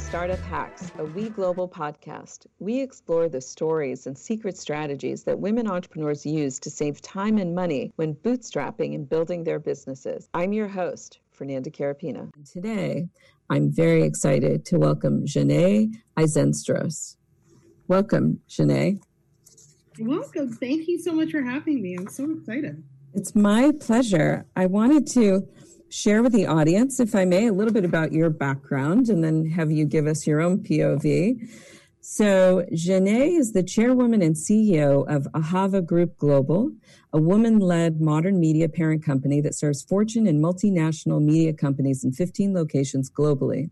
Startup Hacks, a We Global podcast. We explore the stories and secret strategies that women entrepreneurs use to save time and money when bootstrapping and building their businesses. I'm your host, Fernanda Carapina. Today, I'm very excited to welcome Janét Aizenstros. Welcome, Janét. Welcome. Thank you so much for having me. I'm so excited. It's my pleasure. I wanted to share with the audience, if I may, a little bit about your background and then have you give us your own POV. So, Janét is the chairwoman and CEO of Ahava Group Global, a woman led modern media parent company that serves Fortune and multinational media companies in 15 locations globally.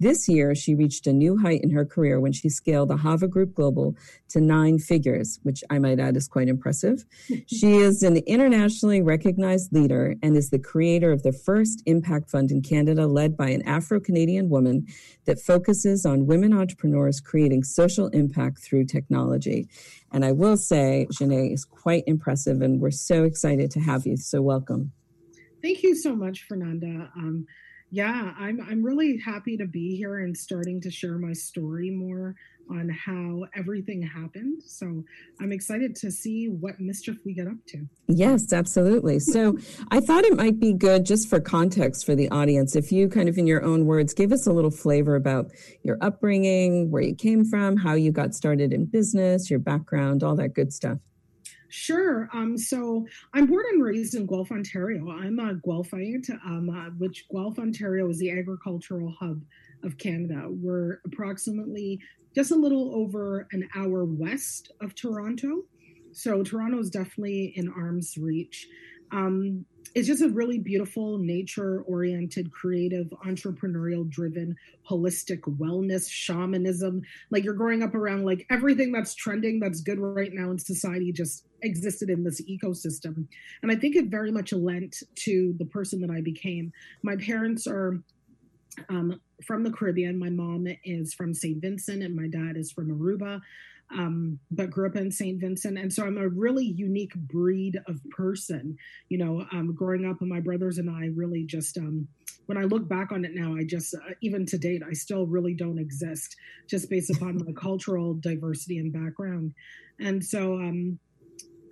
This year, she reached a new height in her career when she scaled the Ahava Group Global to nine figures, which I might add is quite impressive. she is an internationally recognized leader and is the creator of the first impact fund in Canada led by an Afro Canadian woman that focuses on women entrepreneurs creating social impact through technology. And I will say, Janét is quite impressive, and we're so excited to have you. So, welcome. Thank you so much, Fernanda. Um, yeah, I'm I'm really happy to be here and starting to share my story more on how everything happened. So I'm excited to see what mischief we get up to. Yes, absolutely. So I thought it might be good just for context for the audience if you kind of in your own words give us a little flavor about your upbringing, where you came from, how you got started in business, your background, all that good stuff. Sure. Um, so I'm born and raised in Guelph, Ontario. I'm a Guelphite, um, uh, which Guelph, Ontario is the agricultural hub of Canada. We're approximately just a little over an hour west of Toronto. So Toronto is definitely in arm's reach. Um, it's just a really beautiful, nature oriented, creative, entrepreneurial driven, holistic wellness, shamanism. Like you're growing up around like everything that's trending, that's good right now in society just existed in this ecosystem. And I think it very much lent to the person that I became. My parents are um, from the Caribbean. My mom is from St. Vincent and my dad is from Aruba um, but grew up in St. Vincent. And so I'm a really unique breed of person. You know, um, growing up, my brothers and I really just, um, when I look back on it now, I just, uh, even to date, I still really don't exist just based upon my cultural diversity and background. And so um,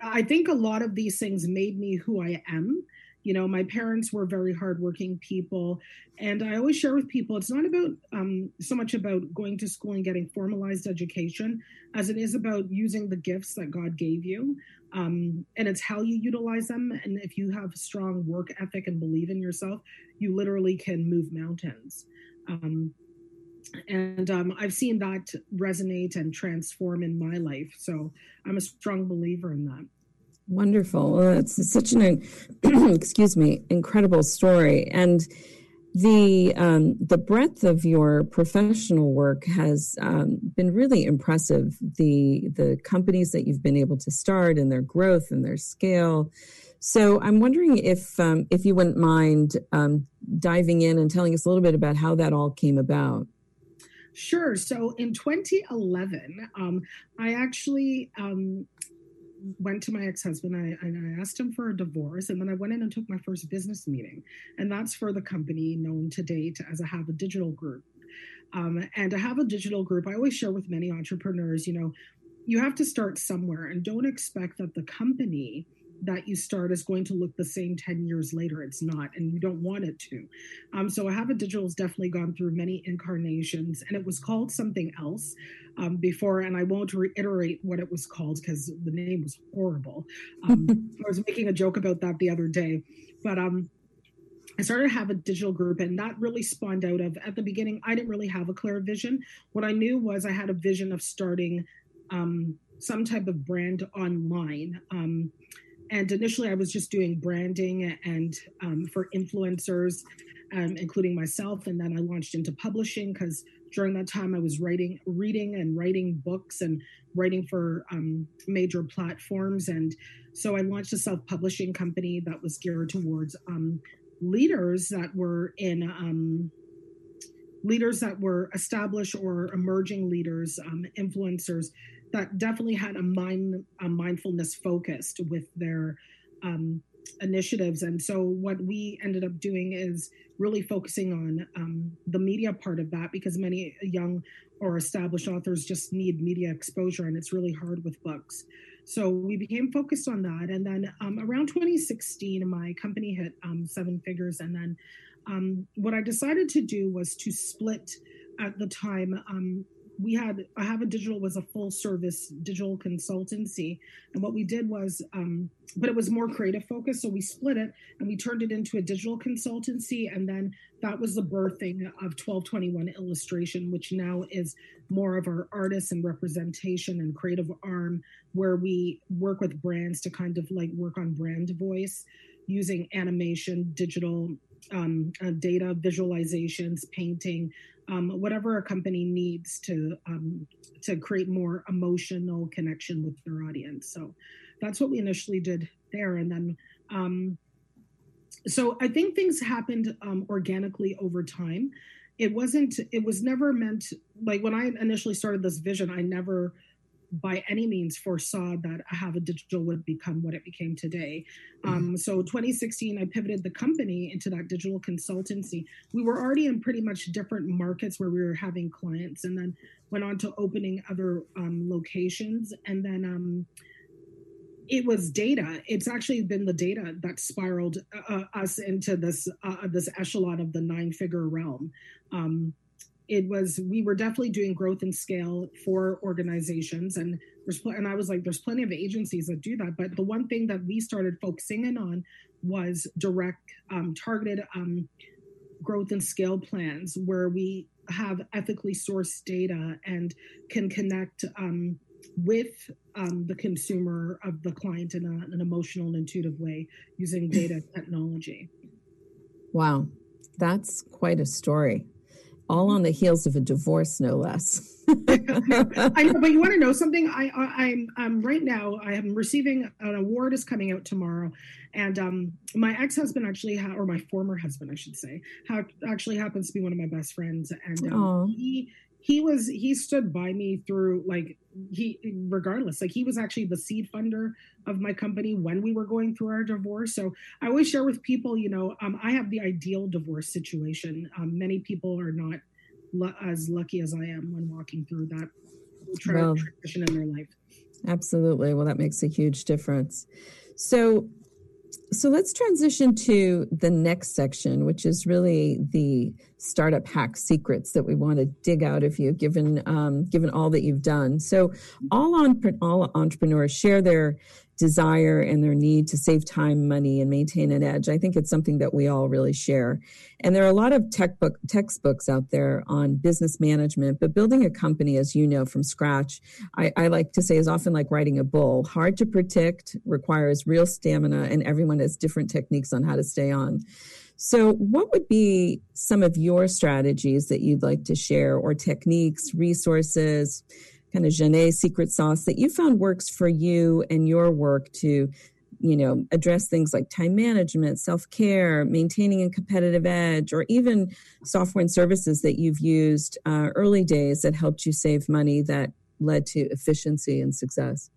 I think a lot of these things made me who I am you know my parents were very hardworking people and i always share with people it's not about um, so much about going to school and getting formalized education as it is about using the gifts that god gave you um, and it's how you utilize them and if you have strong work ethic and believe in yourself you literally can move mountains um, and um, I've seen that resonate and transform in my life. So I'm a strong believer in that. Wonderful. Well, it's such an excuse me incredible story, and the um, the breadth of your professional work has um, been really impressive. The the companies that you've been able to start and their growth and their scale. So I'm wondering if um, if you wouldn't mind um, diving in and telling us a little bit about how that all came about. Sure. So in 2011, um, I actually um, went to my ex-husband I, and I asked him for a divorce and then I went in and took my first business meeting. And that's for the company known to date as Ahava Digital Group. Um, and Ahava Digital Group I always share with many entrepreneurs you know you have to start somewhere and don't expect that the company that you start is going to look the same 10 years later. It's not, and you don't want it to. Um, so Ahava Digital has definitely gone through many incarnations, and it was called something else um, before, and I won't reiterate what it was called because the name was horrible. Um, I was making a joke about that the other day, but um, I started to have a digital group, and that really spawned out of at the beginning. I didn't really have a clear vision. What I knew was I had a vision of starting um, some type of brand online. Um, and initially, I was just doing branding and um, for influencers, um, including myself. And then I launched into publishing because during that time I was writing, reading, and writing books and writing for um, major platforms. And so I launched a self-publishing company that was geared towards um, leaders that were in um, leaders that were established or emerging leaders, um, influencers that definitely had a mind a mindfulness focused with their um, initiatives. And so what we ended up doing is really focusing on um, the media part of that because many young or established authors just need media exposure and it's really hard with books. So we became focused on that. And then um, around 2016, my company hit um, seven figures. And then um, what I decided to do was to split at the time um, we had Ahava Digital was a full service digital consultancy, and what we did was, um, but it was more creative focused. So we split it and we turned it into a digital consultancy, and then that was the birthing of 1221 Illustration, which now is more of our artists and representation and creative arm, where we work with brands to kind of like work on brand voice using animation, digital um, uh, data visualizations, painting, um, whatever a company needs to um, to create more emotional connection with their audience. So that's what we initially did there, and then um, so I think things happened um, organically over time. It wasn't. It was never meant like when I initially started this vision. I never by any means foresaw that Ahava Digital would become what it became today. Mm-hmm. Um, so 2016, I pivoted the company into that digital consultancy. We were already in pretty much different markets where we were having clients, and then went on to opening other um, locations, and then. Um, it was data. It's actually been the data that spiraled uh, us into this uh, this echelon of the nine figure realm. Um, it was we were definitely doing growth and scale for organizations. And there's and I was like there's plenty of agencies that do that. But the one thing that we started focusing in on was direct um, targeted um, growth and scale plans where we have ethically sourced data and can connect um, with um, the consumer of the client in a, an emotional and intuitive way using data technology. Wow, that's quite a story all on the heels of a divorce, no less. I know, but you want to know something? I, I am I'm right now. I am receiving an award is coming out tomorrow, and um, my ex husband actually, ha- or my former husband, I should say, ha- actually happens to be one of my best friends, and um, he he was he stood by me through like he regardless like he was actually the seed funder of my company when we were going through our divorce. So i always share with people you know um, i have the ideal divorce situation. Um, many people are not lo- as lucky as i am when walking through that tra- well, transition in their life. absolutely. Well that makes a huge difference. So so let's transition to the next section, which is really the startup hack secrets that we want to dig out of you, given um, given all that you've done. So all on all entrepreneurs share their desire and their need to save time, money, and maintain an edge. I think it's something that we all really share. And there are a lot of tech book, textbooks out there on business management, but building a company, as you know, from scratch, I, I like to say is often like riding a bull. Hard to predict, requires real stamina, and everyone has different techniques on how to stay on. So, what would be some of your strategies that you'd like to share, or techniques, resources? kind of Janét secret sauce that you found works for you and your work to, you know, address things like time management, self care, maintaining a competitive edge, or even software and services that you've used uh, early days that helped you save money that led to efficiency and success?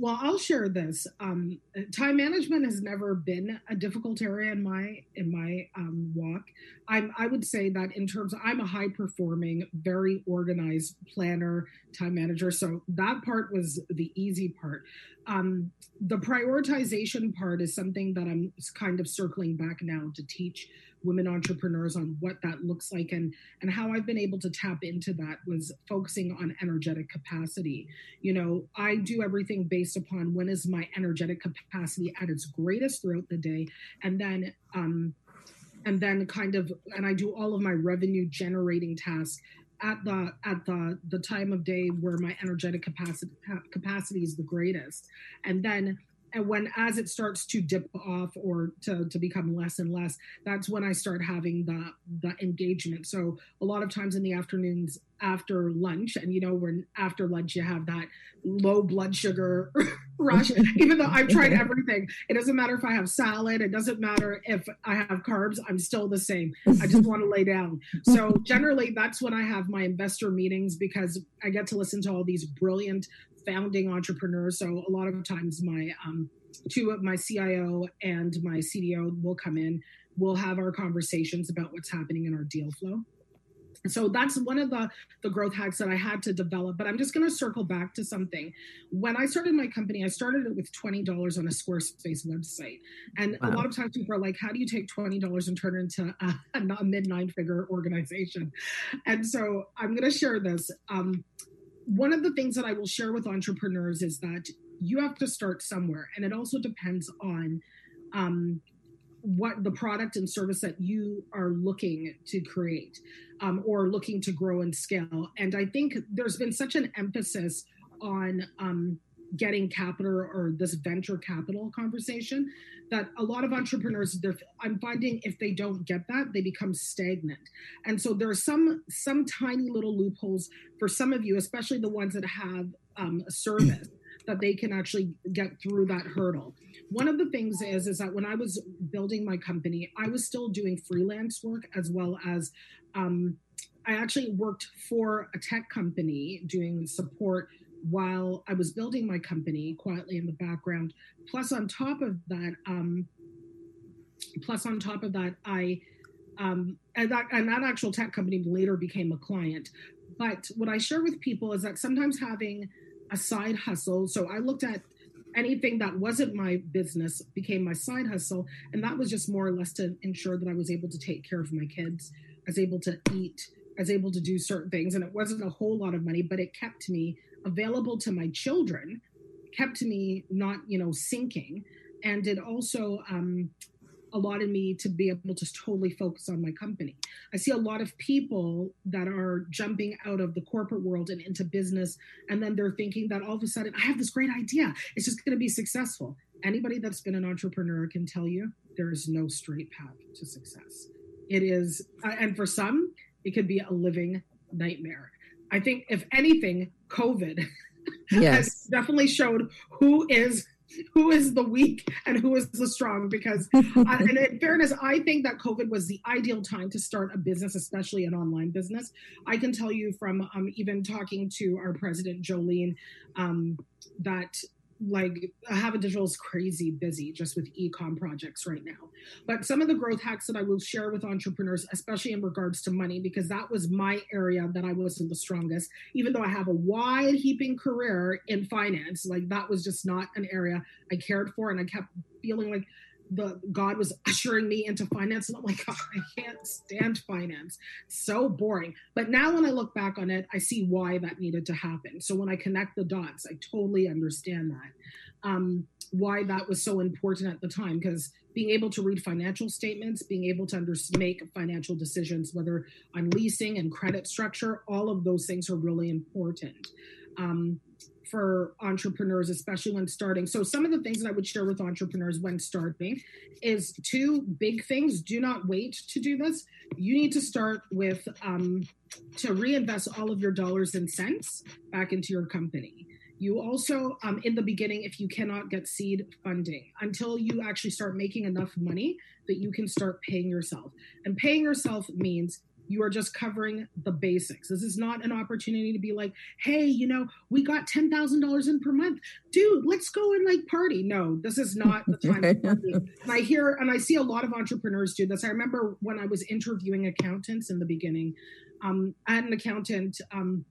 Well, I'll share this. Um, time management has never been a difficult area in my in my um, walk. I'm, I would say that in terms, of, I'm a high performing, very organized planner, time manager. So that part was the easy part. Um, the prioritization part is something that I'm kind of circling back now to teach women entrepreneurs on what that looks like and and how I've been able to tap into that was focusing on energetic capacity. You know, I do everything based upon when is my energetic capacity at its greatest throughout the day and then um and then kind of and I do all of my revenue generating tasks at the at the the time of day where my energetic capacity capacity is the greatest. And then and when as it starts to dip off or to, to become less and less that's when i start having the the engagement. So a lot of times in the afternoons after lunch and you know when after lunch you have that low blood sugar rush even though i've tried everything it doesn't matter if i have salad it doesn't matter if i have carbs i'm still the same i just want to lay down so generally that's when i have my investor meetings because i get to listen to all these brilliant founding entrepreneurs. So a lot of times my um, two of my CIO and my CDO will come in. We'll have our conversations about what's happening in our deal flow so that's one of the the growth hacks that i had to develop but i'm just going to circle back to something. When i started my company i started it with $20 on a squarespace website. And wow. a lot of times people are like how do you take $20 and turn it into a, a mid nine figure organization? And so i'm going to share this. Um, one of the things that i will share with entrepreneurs is that you have to start somewhere and it also depends on um, what the product and service that you are looking to create um, or looking to grow and scale. And I think there's been such an emphasis on um, getting capital or this venture capital conversation that a lot of entrepreneurs i'm finding if they don't get that they become stagnant and so there are some some tiny little loopholes for some of you especially the ones that have um, a service that they can actually get through that hurdle. One of the things is is that when I was building my company, I was still doing freelance work as well as um, I actually worked for a tech company doing support while I was building my company quietly in the background. Plus, on top of that, um, plus on top of that, I um, and that and that actual tech company later became a client. But what I share with people is that sometimes having a side hustle. So I looked at anything that wasn't my business became my side hustle. And that was just more or less to ensure that I was able to take care of my kids, I was able to eat, I was able to do certain things. And it wasn't a whole lot of money, but it kept me available to my children, kept me not, you know, sinking. And it also um, allotted me to be able to totally focus on my company. I see a lot of people that are jumping out of the corporate world and into business, and then they're thinking that all of a sudden, I have this great idea. It's just going to be successful. Anybody that's been an entrepreneur can tell you there is no straight path to success. It is, uh, and for some, it could be a living nightmare. I think, if anything, COVID yes. has definitely showed who is who is the weak and who is the strong because I, and in fairness i think that covid was the ideal time to start a business especially an online business. I can tell you from um, even talking to our president jolene um, that like Ahava Digital is crazy busy just with ecom projects right now. But some of the growth hacks that I will share with entrepreneurs, especially in regards to money, because that was my area that I wasn't the strongest, even though I have a wide heaping career in finance, like that was just not an area I cared for. And I kept feeling like the God was ushering me into finance, and I'm like, oh, I can't stand finance. So boring. But now when I look back on it, I see why that needed to happen. So when I connect the dots, I totally understand that. Um, why that was so important at the time because being able to read financial statements being able to under- make financial decisions whether on leasing and credit structure all of those things are really important um, for entrepreneurs, especially when starting. So, some of the things that I would share with entrepreneurs when starting is two big things. Do not wait to do this. You need to start with um, to reinvest all of your dollars and cents back into your company. You also, um, in the beginning, if you cannot get seed funding until you actually start making enough money that you can start paying yourself. And paying yourself means you are just covering the basics. This is not an opportunity to be like, hey, you know, we got ten thousand dollars in per month, dude. Let's go and like party. No, this is not the time. and I hear and I see a lot of entrepreneurs do this. I remember when I was interviewing accountants in the beginning. Um, I had an accountant. Um,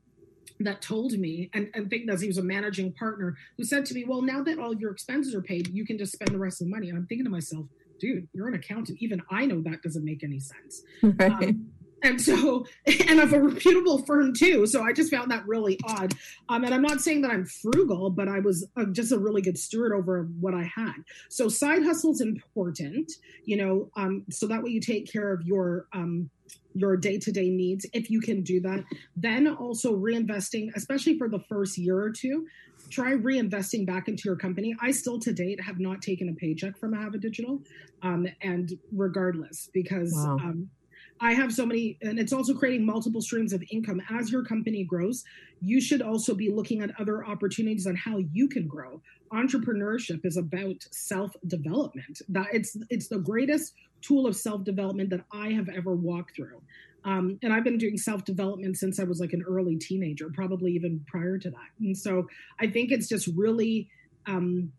that told me, and, and think that he was a managing partner, who said to me, Well, now that all your expenses are paid, you can just spend the rest of the money. And I'm thinking to myself, dude, you're an accountant. Even I know that doesn't make any sense. Right. Um, and so and of a reputable firm too so i just found that really odd. Um, and i'm not saying that i'm frugal but i was uh, just a really good steward over what i had. So side hustle is important you know um, so that way you take care of your um, your day-to-day needs if you can do that. Then also reinvesting especially for the first year or two try reinvesting back into your company. I still to date have not taken a paycheck from Ahava Digital um, and regardless because wow. um, I have so many, and it's also creating multiple streams of income. As your company grows, you should also be looking at other opportunities on how you can grow. Entrepreneurship is about self-development. That it's it's the greatest tool of self-development that I have ever walked through. Um, and I've been doing self-development since I was like an early teenager, probably even prior to that. And so I think it's just really um,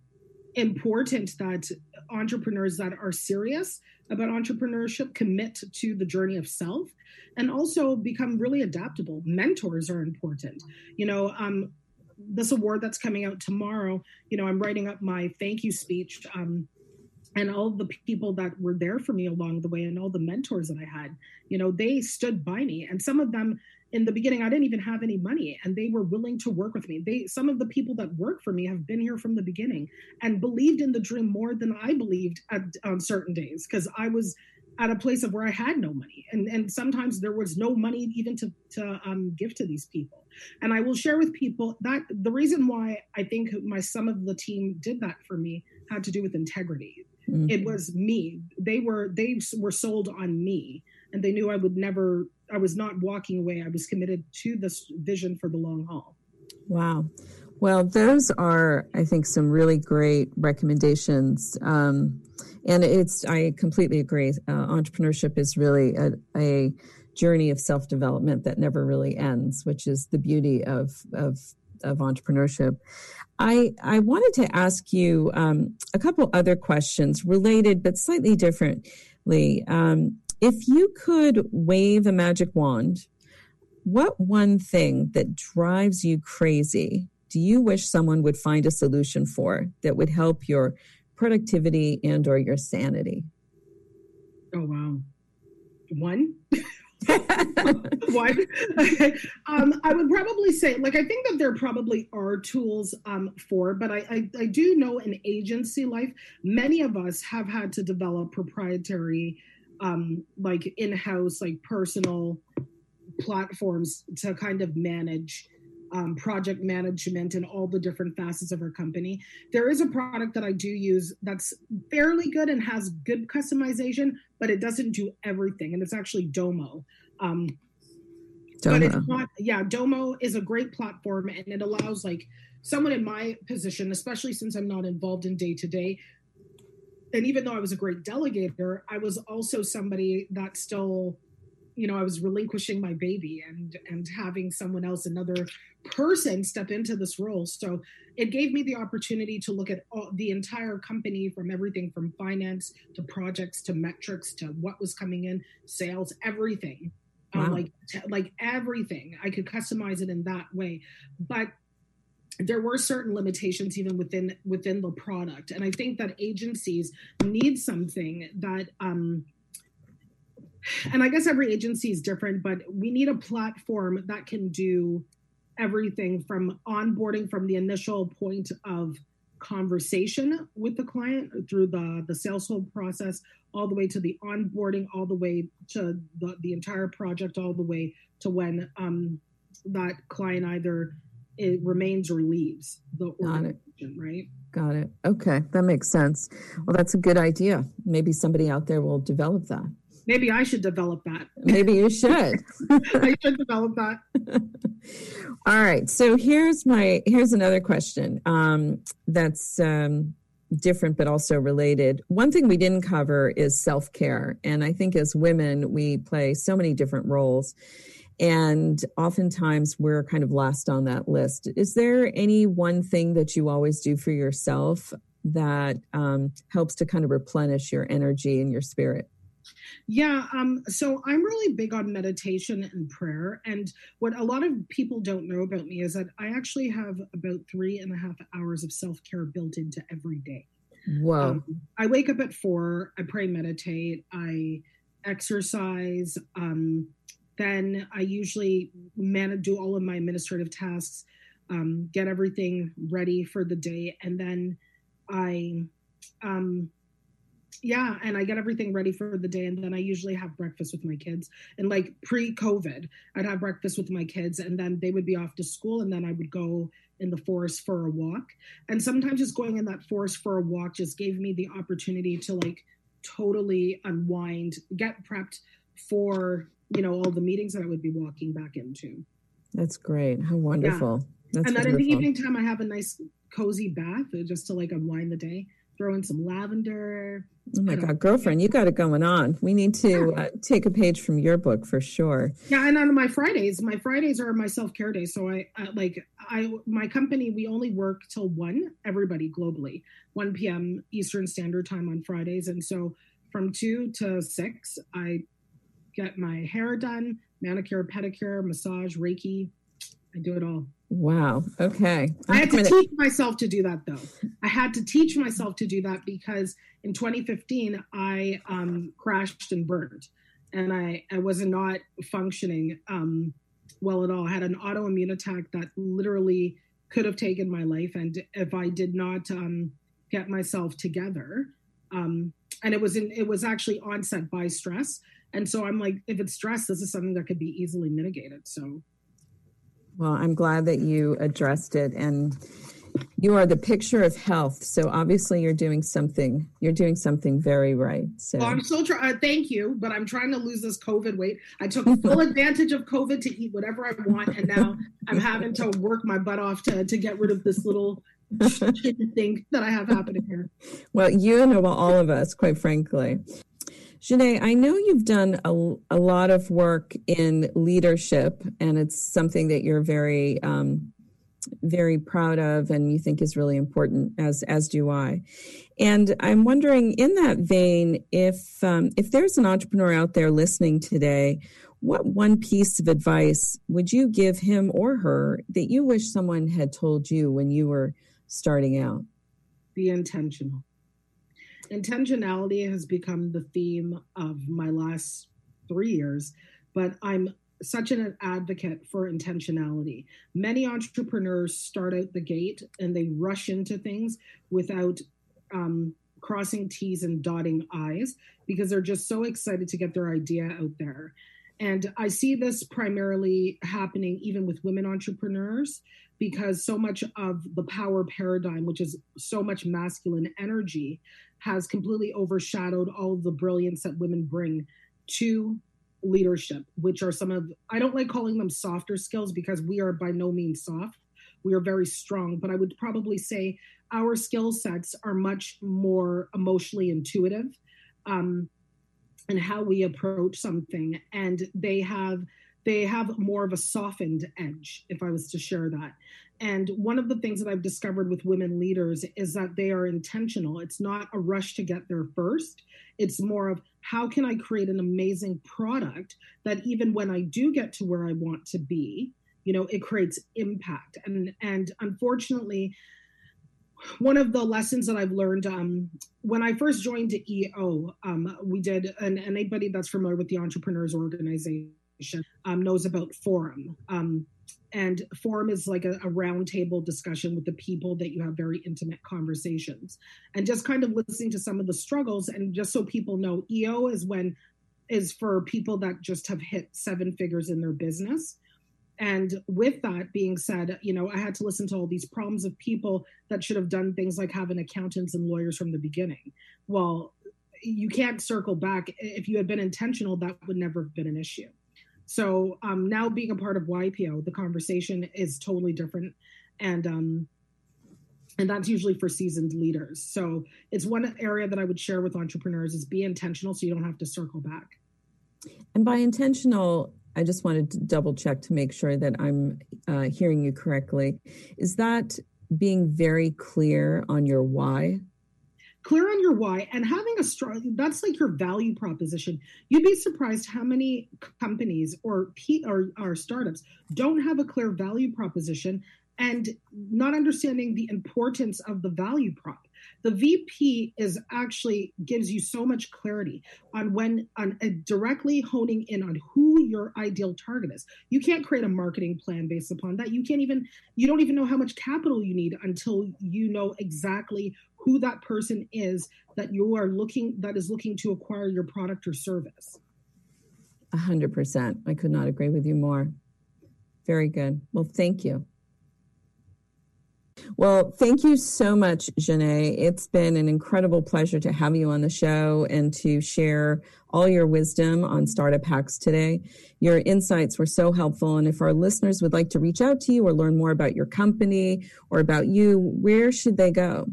important that entrepreneurs that are serious about entrepreneurship commit to the journey of self and also become really adaptable. Mentors are important. You know um, this award that's coming out tomorrow you know i'm writing up my thank you speech um, and all the people that were there for me along the way and all the mentors that i had you know they stood by me and some of them in the beginning i didn't even have any money and they were willing to work with me. They some of the people that work for me have been here from the beginning and believed in the dream more than i believed at, on certain days because i was at a place of where i had no money. And and sometimes there was no money even to to um, give to these people. And i will share with people that the reason why i think my some of the team did that for me had to do with integrity. Mm-hmm. it was me. They were they were sold on me and they knew i would never I was not walking away. I was committed to this vision for the long haul. Wow. Well, those are, I think, some really great recommendations. Um, and it's, I completely agree. Uh, entrepreneurship is really a, a journey of self development that never really ends, which is the beauty of, of, of entrepreneurship. I, I wanted to ask you um, a couple other questions related but slightly differently. Um, if you could wave a magic wand, what one thing that drives you crazy do you wish someone would find a solution for that would help your productivity and or your sanity? Oh wow. One? One. um, I would probably say, like, I think that there probably are tools um, for, but I, I, I do know in agency life, many of us have had to develop proprietary um, like in-house like personal platforms to kind of manage um, project management and all the different facets of our company. There is a product that I do use that's fairly good and has good customization, but it doesn't do everything. And it's actually Domo. Um, Domo. But it's not, yeah, Domo is a great platform and it allows like someone in my position, especially since I'm not involved in day to day, and even though I was a great delegator, I was also somebody that still, you know, I was relinquishing my baby and and having someone else, another person, step into this role. So it gave me the opportunity to look at all, the entire company, from everything from finance to projects to metrics to what was coming in, sales, everything. Um, wow. Um, like like everything, I could customize it in that way, but there were certain limitations even within within the product. And i think that agencies need something that um and i guess every agency is different but we need a platform that can do everything from onboarding from the initial point of conversation with the client through the the sales hold process all the way to the onboarding all the way to the, the entire project all the way to when um that client either it remains or leaves the organization, right? Got it. Okay, that makes sense. Well, that's a good idea. Maybe somebody out there will develop that. Maybe I should develop that. Maybe you should. I should develop that. All right. So here's my here's another question um, that's um, different but also related. One thing we didn't cover is self care, and I think as women we play so many different roles and oftentimes we're kind of last on that list. Is there any one thing that you always do for yourself that um, helps to kind of replenish your energy and your spirit? Yeah, um, so I'm really big on meditation and prayer. And what a lot of people don't know about me is that I actually have about three and a half hours of self care built into every day. Wow. Um, I wake up at four, I pray, meditate, I exercise. Um, then I usually man- do all of my administrative tasks, um, get everything ready for the day, and then I, um, yeah, and I get everything ready for the day, and then I usually have breakfast with my kids. And like pre-COVID, I'd have breakfast with my kids, and then they would be off to school, and then I would go in the forest for a walk. And sometimes just going in that forest for a walk just gave me the opportunity to like totally unwind, get prepped for you know all the meetings that I would be walking back into. That's great. How wonderful. Yeah. and then wonderful. in the evening time, I have a nice cozy bath uh, just to like unwind the day. throw in some lavender. Oh my God, girlfriend, you got it going on. We need to yeah. uh, take a page from your book for sure. Yeah, and on my Fridays, my Fridays are my self care days. So I, I like I my company. We only work till one. Everybody globally, one p.m. Eastern Standard Time on Fridays, and so from two to six, I get my hair done, manicure, pedicure, massage, Reiki. I do it all. Wow. Okay. I had to teach myself to do that though. I had to teach myself to do that because in 2015 I um, crashed and burned, and I I was not functioning um, well at all. I had an autoimmune attack that literally could have taken my life, and if I did not um, get myself together, um, and it was in it was actually onset by stress, and so I'm like, if it's stress, this is something that could be easily mitigated. So well, I'm glad that you addressed it and you are the picture of health. So obviously you're doing something, you're doing something very right. So well, I'm still trying, uh, thank you, but I'm trying to lose this COVID weight. I took full advantage of COVID to eat whatever I want. And now I'm having to work my butt off to, to get rid of this little thing that I have happening here. Well, you and all of us, quite frankly. Janét, I know you've done a, a lot of work in leadership, and it's something that you're very, um, very proud of, and you think is really important, as as do I. And I'm wondering, in that vein, if um, if there's an entrepreneur out there listening today, what one piece of advice would you give him or her that you wish someone had told you when you were starting out? Be intentional intentionality has become the theme of my last three years, but I'm such an advocate for intentionality. Many entrepreneurs start out the gate and they rush into things without um, crossing T's and dotting I's because they're just so excited to get their idea out there. And I see this primarily happening even with women entrepreneurs because so much of the power paradigm, which is so much masculine energy, has completely overshadowed all the brilliance that women bring to leadership, which are some of, I don't like calling them softer skills because we are by no means soft. We are very strong, but I would probably say our skill sets are much more emotionally intuitive um, and how we approach something. And they have, they have more of a softened edge, if I was to share that. And one of the things that I've discovered with women leaders is that they are intentional. It's not a rush to get there first. It's more of how can I create an amazing product that even when I do get to where I want to be, you know, it creates impact. And and unfortunately, one of the lessons that I've learned um, when I first joined EO, um, we did, and anybody that's familiar with the Entrepreneurs Organization um, knows about Forum. Um, and forum is like a, a roundtable discussion with the people that you have very intimate conversations and just kind of listening to some of the struggles and just so people know eo is when is for people that just have hit seven figures in their business and with that being said you know i had to listen to all these problems of people that should have done things like having accountants and lawyers from the beginning well you can't circle back if you had been intentional that would never have been an issue so um, now being a part of YPO, the conversation is totally different, and um, and that's usually for seasoned leaders. So it's one area that I would share with entrepreneurs is be intentional, so you don't have to circle back. And by intentional, I just wanted to double check to make sure that I'm uh, hearing you correctly. Is that being very clear on your why? clear on your why and having a strong that's like your value proposition you'd be surprised how many companies or P, or, or startups don't have a clear value proposition and not understanding the importance of the value prop the vp is actually gives you so much clarity on when on uh, directly honing in on who your ideal target is you can't create a marketing plan based upon that you can't even you don't even know how much capital you need until you know exactly who that person is that you are looking that is looking to acquire your product or service. A hundred percent. I could not agree with you more. Very good. Well, thank you. Well, thank you so much, Janét. It's been an incredible pleasure to have you on the show and to share all your wisdom on startup hacks today. Your insights were so helpful. And if our listeners would like to reach out to you or learn more about your company or about you, where should they go?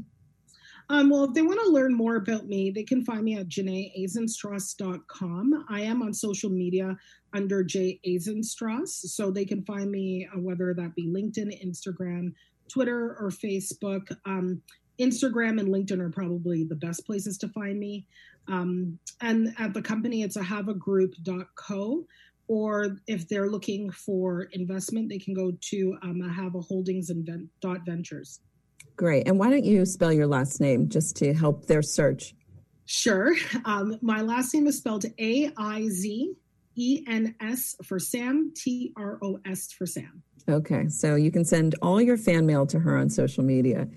Um, well, if they want to learn more about me, they can find me at janetaizenstros.com. I am on social media under J. Aizenstros, so they can find me uh, whether that be LinkedIn, Instagram, Twitter, or Facebook. Um, Instagram and LinkedIn are probably the best places to find me. Um, and at the company, it's a havagroup.co. Or if they're looking for investment, they can go to um, Ahava Holdings and dot ventures. Great. And why don't you spell your last name just to help their search? Sure. Um, my last name is spelled A I Z E N S for Sam, T R O S for Sam. Okay. So you can send all your fan mail to her on social media.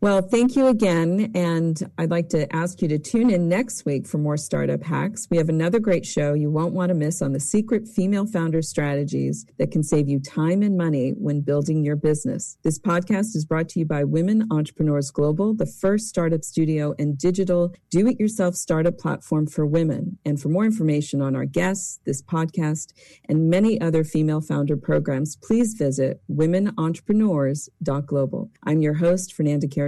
Well, thank you again. And I'd like to ask you to tune in next week for more startup hacks. We have another great show you won't want to miss on the secret female founder strategies that can save you time and money when building your business. This podcast is brought to you by Women Entrepreneurs Global, the first startup studio and digital do it yourself startup platform for women. And for more information on our guests, this podcast, and many other female founder programs, please visit womenentrepreneurs.global. I'm your host, Fernanda Carey